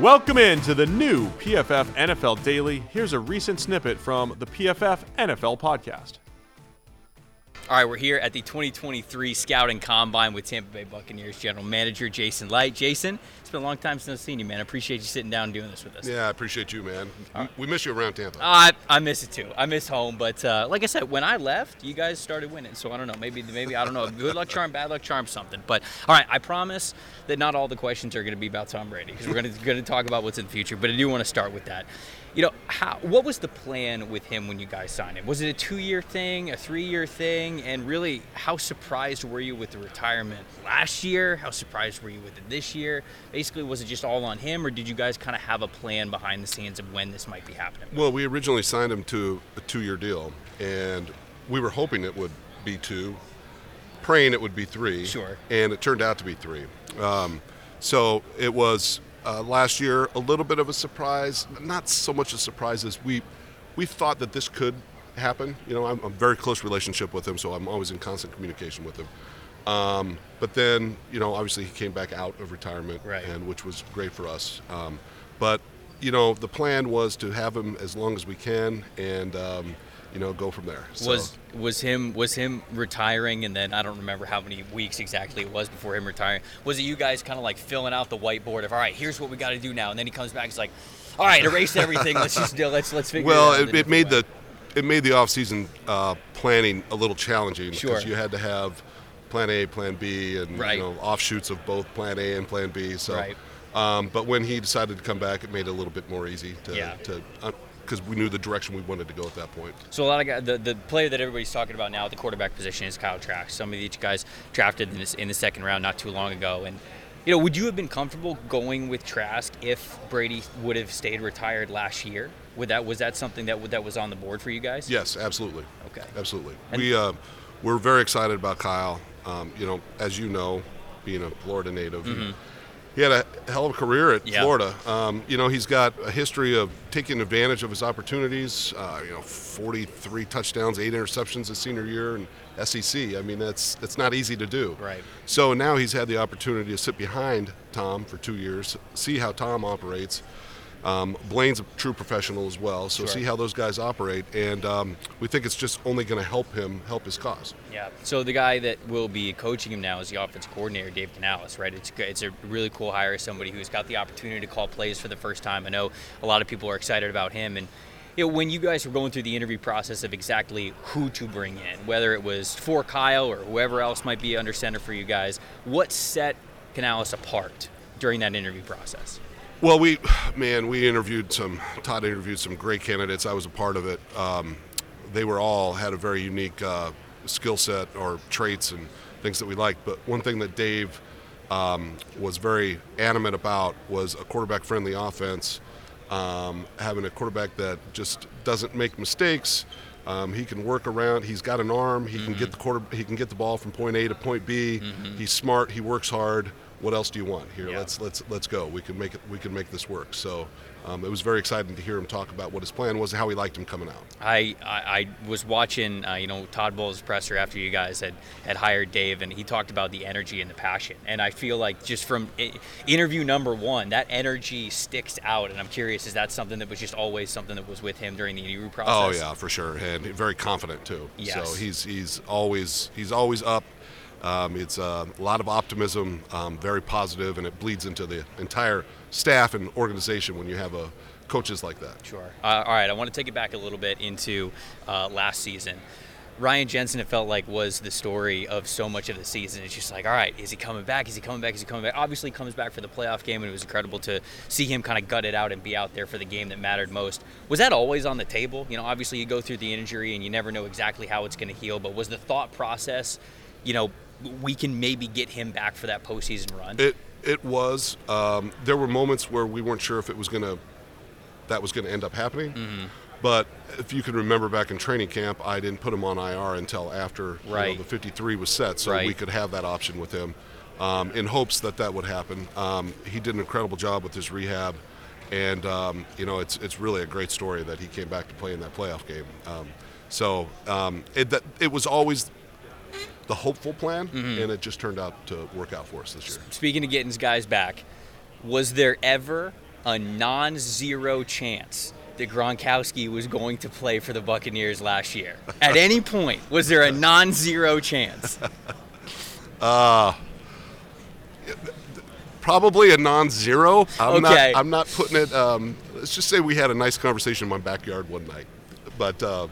Welcome in to the new PFF NFL Daily. Here's a recent snippet from the PFF NFL podcast. All right, we're here at the 2023 Scouting Combine with Tampa Bay Buccaneers General Manager Jason Licht. Jason, it's been a long time since I've seen you, man. I appreciate you sitting down and doing this with us. Yeah, I appreciate you, man. We, we miss you around Tampa. I, I miss it too. I miss home, but uh, like I said, when I left, you guys started winning. So I don't know. Maybe, maybe I don't know. Good luck charm, bad luck charm, something. But all right, I promise that not all the questions are going to be about Tom Brady because we're going to talk about what's in the future. But I do want to start with that. You know, how, what was the plan with him when you guys signed him? Was it a two-year thing, a three-year thing, and really, how surprised were you with the retirement last year? How surprised were you with it this year? Basically, was it just all on him, or did you guys kind of have a plan behind the scenes of when this might be happening? Well, we originally signed him to a two-year deal, and we were hoping it would be two, praying it would be three. Sure. And it turned out to be three. Um, so it was uh, last year a little bit of a surprise. Not so much a surprise as we we thought that this could happen. You know, I'm, I'm very close relationship with him, so I'm always in constant communication with him. Um, but then, you know, obviously he came back out of retirement, Right. and which was great for us. Um, but you know, the plan was to have him as long as we can, and um, you know, go from there. So- Was was him was him retiring and then I don't remember how many weeks exactly it was before him retiring. Was it you guys kind of like filling out the whiteboard of all right, here's what we got to do now, and then he comes back, he's like, all right, erase everything. let's just do let's let's figure. well, it, out it, it made the it made the off-season uh, planning a little challenging Sure. because you had to have plan A, plan B, and Right. you know offshoots of both plan A and plan B. So, Right. Um, but when he decided to come back, it made it a little bit more easy to Yeah. to because we knew the direction we wanted to go at that point. So a lot of guys, the, the player that everybody's talking about now at the quarterback position is Kyle Trask. Some of these guys drafted in, this, in the second round not too long ago, and you know, would you have been comfortable going with Trask if Brady would have stayed retired last year? Would that was that something that that was on the board for you guys? Yes, absolutely. Okay. Absolutely. And- we uh, we're very excited about Kyle. Um, you know, as you know, being a Florida native, he- he had a hell of a career at. Yeah. Florida. Um, you know, he's got a history of taking advantage of his opportunities. Uh, you know, 43 touchdowns, eight interceptions his senior year in SEC. I mean, that's that's not easy to do. Right. So now he's had the opportunity to sit behind Tom for two years, see how Tom operates. Um, Blaine's a true professional as well, so Sure. see how those guys operate, and um, we think it's just only going to help him help his cause. Yeah. So the guy that will be coaching him now is the offensive coordinator, Dave Canales, right? It's. It's a really cool hire, somebody who's got the opportunity to call plays for the first time. I know a lot of people are excited about him, and you know, when you guys were going through the interview process of exactly who to bring in, whether it was for Kyle or whoever else might be under center for you guys, what set Canales apart during that interview process? Well, we, man, we interviewed some. Todd interviewed some great candidates. I was a part of it. Um, they were all had a very unique uh, skill set or traits and things that we liked. But one thing that Dave um, was very adamant about was a quarterback-friendly offense. Um, having a quarterback that just doesn't make mistakes. Um, he can work around. He's got an arm. He can get the quarter. He can get the ball from point A to point B. He's smart. He works hard. What else do you want here? Yeah. Let's let's let's go. We can make it. We can make this work. So um, it was very exciting to hear him talk about what his plan was, and how he liked him coming out. I, I, I was watching, uh, you know, Todd Bowles' presser after you guys had, had hired Dave, and he talked about the energy and the passion. And I feel like just from i- interview number one, that energy sticks out. And I'm curious, is that something that was just always something that was with him during the interview process? Oh yeah, for sure, and very confident too. Yes. So he's he's always he's always up. Um, it's uh, a lot of optimism, um, very positive, and it bleeds into the entire staff and organization when you have a coaches like that. Sure. Uh, all right, I want to take it back a little bit into uh, last season. Ryan Jensen, it felt like was the story of so much of the season. It's just like, all right, is he coming back? Is he coming back? Is he coming back? Obviously, comes back for the playoff game, and it was incredible to see him kind of gut it out and be out there for the game that mattered most. Was that always on the table? You know, obviously you go through the injury and you never know exactly how it's going to heal, but was the thought process, you know, we can maybe get him back for that postseason run? It it was. Um, there were moments where we weren't sure if it was going to that was going to end up happening. Mm-hmm. But if you can remember back in training camp, I didn't put him on IR until after you know, the 53 was set, so Right. we could have that option with him, um, in hopes that that would happen. Um, he did an incredible job with his rehab, and um, you know it's it's really a great story that he came back to play in that playoff game. Um, so um, it that, it was always the hopeful plan, Mm-hmm. and it just turned out to work out for us this year. Speaking of getting his guys back, was there ever a non-zero chance that Gronkowski was going to play for the Buccaneers last year? At any point, was there a non-zero chance? Probably a non-zero. I'm Okay. not. I'm not putting it. Um, let's just say we had a nice conversation in my backyard one night, but uh,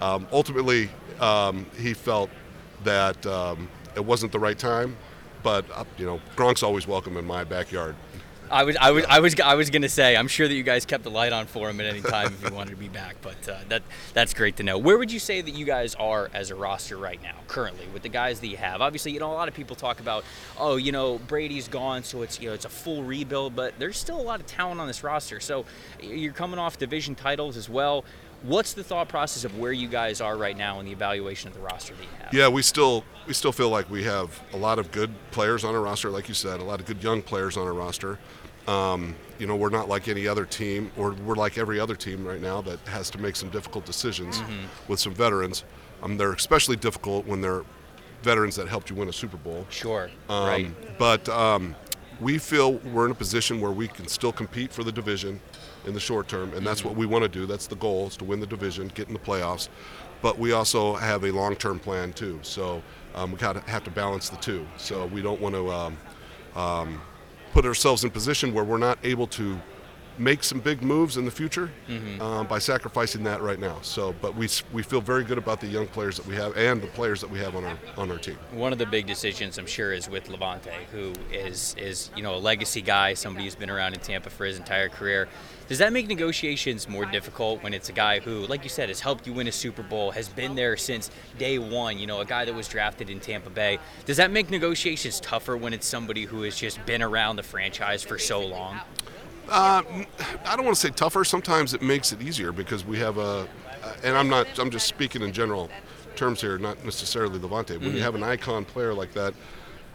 um, ultimately um, he felt that um, it wasn't the right time. But uh, you know, Gronk's always welcome in my backyard. I was, I was, I was, I was gonna say. I'm sure that you guys kept the light on for him at any time if he wanted to be back. But uh, that, that's great to know. Where would you say that you guys are as a roster right now, currently, with the guys that you have? Obviously, you know, a lot of people talk about, oh, you know, Brady's gone, so it's, you know, it's a full rebuild. But there's still a lot of talent on this roster. So you're coming off division titles as well. What's the thought process of where you guys are right now in the evaluation of the roster that you have? Yeah, we still we still feel like we have a lot of good players on our roster, like you said, a lot of good young players on our roster. Um, you know, we're not like any other team, or we're like every other team right now that has to make some difficult decisions with some veterans. Um, they're especially difficult when they're veterans that helped you win a Super Bowl. Sure. Um, right. But um, we feel we're in a position where we can still compete for the division in the short term, and that's what we want to do. That's the goal: is to win the division, get in the playoffs. But we also have a long-term plan too. So um, we got to have to balance the two. So we don't want to um, um, put ourselves in position where we're not able to make some big moves in the future um, by sacrificing that right now. So, but we we feel very good about the young players that we have and the players that we have on our on our team. One of the big decisions, I'm sure, is with Lavonte, who is is you know a legacy guy, somebody who's been around in Tampa for his entire career. Does that make negotiations more difficult when it's a guy who, like you said, has helped you win a Super Bowl, has been there since day one? You know, a guy that was drafted in Tampa Bay. Does that make negotiations tougher when it's somebody who has just been around the franchise for so long? I don't want to say tougher. Sometimes it makes it easier because we have a, and I'm not. I'm just speaking in general terms here, not necessarily Lavonte. When you have an icon player like that,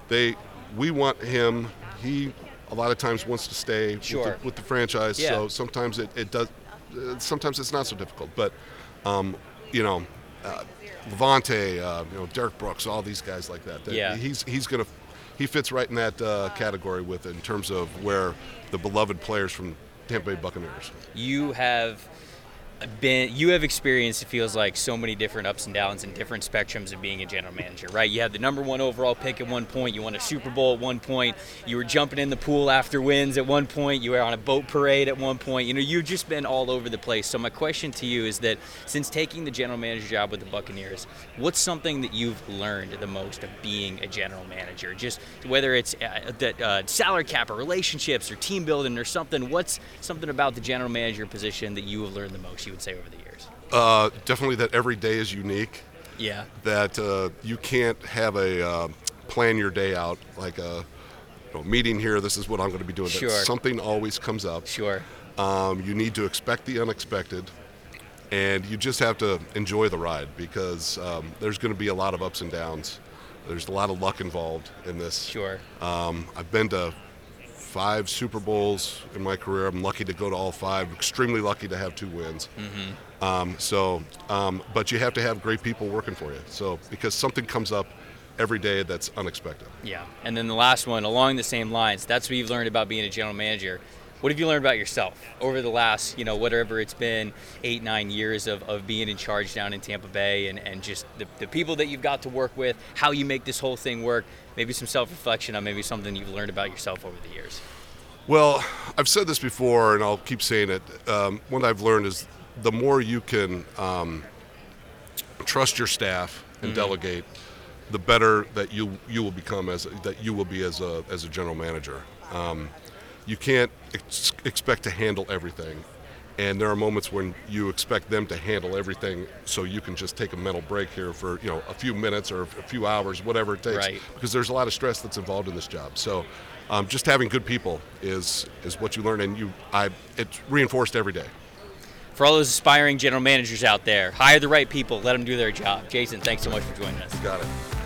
they, we want him. He a lot of times wants to stay Sure. with, the, with the franchise. Yeah. So sometimes it, it does. Uh, sometimes it's not so difficult. But, um, you know, uh, Lavonte, uh, you know, Derrick Brooks, all these guys like that. that Yeah. He's he's gonna. He fits right in that uh, category with in terms of where the beloved players from Tampa Bay Buccaneers. you have been you have experienced it feels like so many different ups and downs and different spectrums of being a general manager right? You had the number one overall pick at one point you won a super bowl at one point you were jumping in the pool after wins at one point you were on a boat parade at one point you know you've just been all over the place. So my question to you is that since taking the general manager job with the buccaneers what's something that you've learned the most of being a general manager? Just whether it's uh, the uh, salary cap or relationships or team building or something what's something about the general manager position that you have learned the most you would say over the years Uh, definitely that every day is unique. yeah That uh, you can't have a uh, plan your day out like a you know, meeting here. This is what I'm going to be doing. That Sure. Something always comes up. sure Um, you need to expect the unexpected, and you just have to enjoy the ride because um, there's going to be a lot of ups and downs. There's a lot of luck involved in this. sure Um, I've been to five Super Bowls in my career. I'm lucky to go to all five. Extremely lucky to have two wins. Um, so, um, but you have to have great people working for you. So, because something comes up every day that's unexpected. Yeah. And then the last one, along the same lines, that's what you've learned about being a general manager. What have you learned about yourself over the last, you know, whatever it's been, eight, nine years of, of being in charge down in Tampa Bay and, and just the, the people that you've got to work with, how you make this whole thing work, maybe some self reflection on maybe something you've learned about yourself over the years? Well, I've said this before, and I'll keep saying it. Um, what I've learned is the more you can um, trust your staff and mm-hmm. delegate, the better that you you will become as that you will be as a as a general manager. Um, you can't ex- expect to handle everything, and there are moments when you expect them to handle everything, so you can just take a mental break here for you know a few minutes or a few hours, whatever it takes, right. because there's a lot of stress that's involved in this job. So um, just having good people is is what you learn, and you I it's reinforced every day. For all those aspiring general managers out there, hire the right people, let them do their job. Jason, thanks so much for joining us. You got it.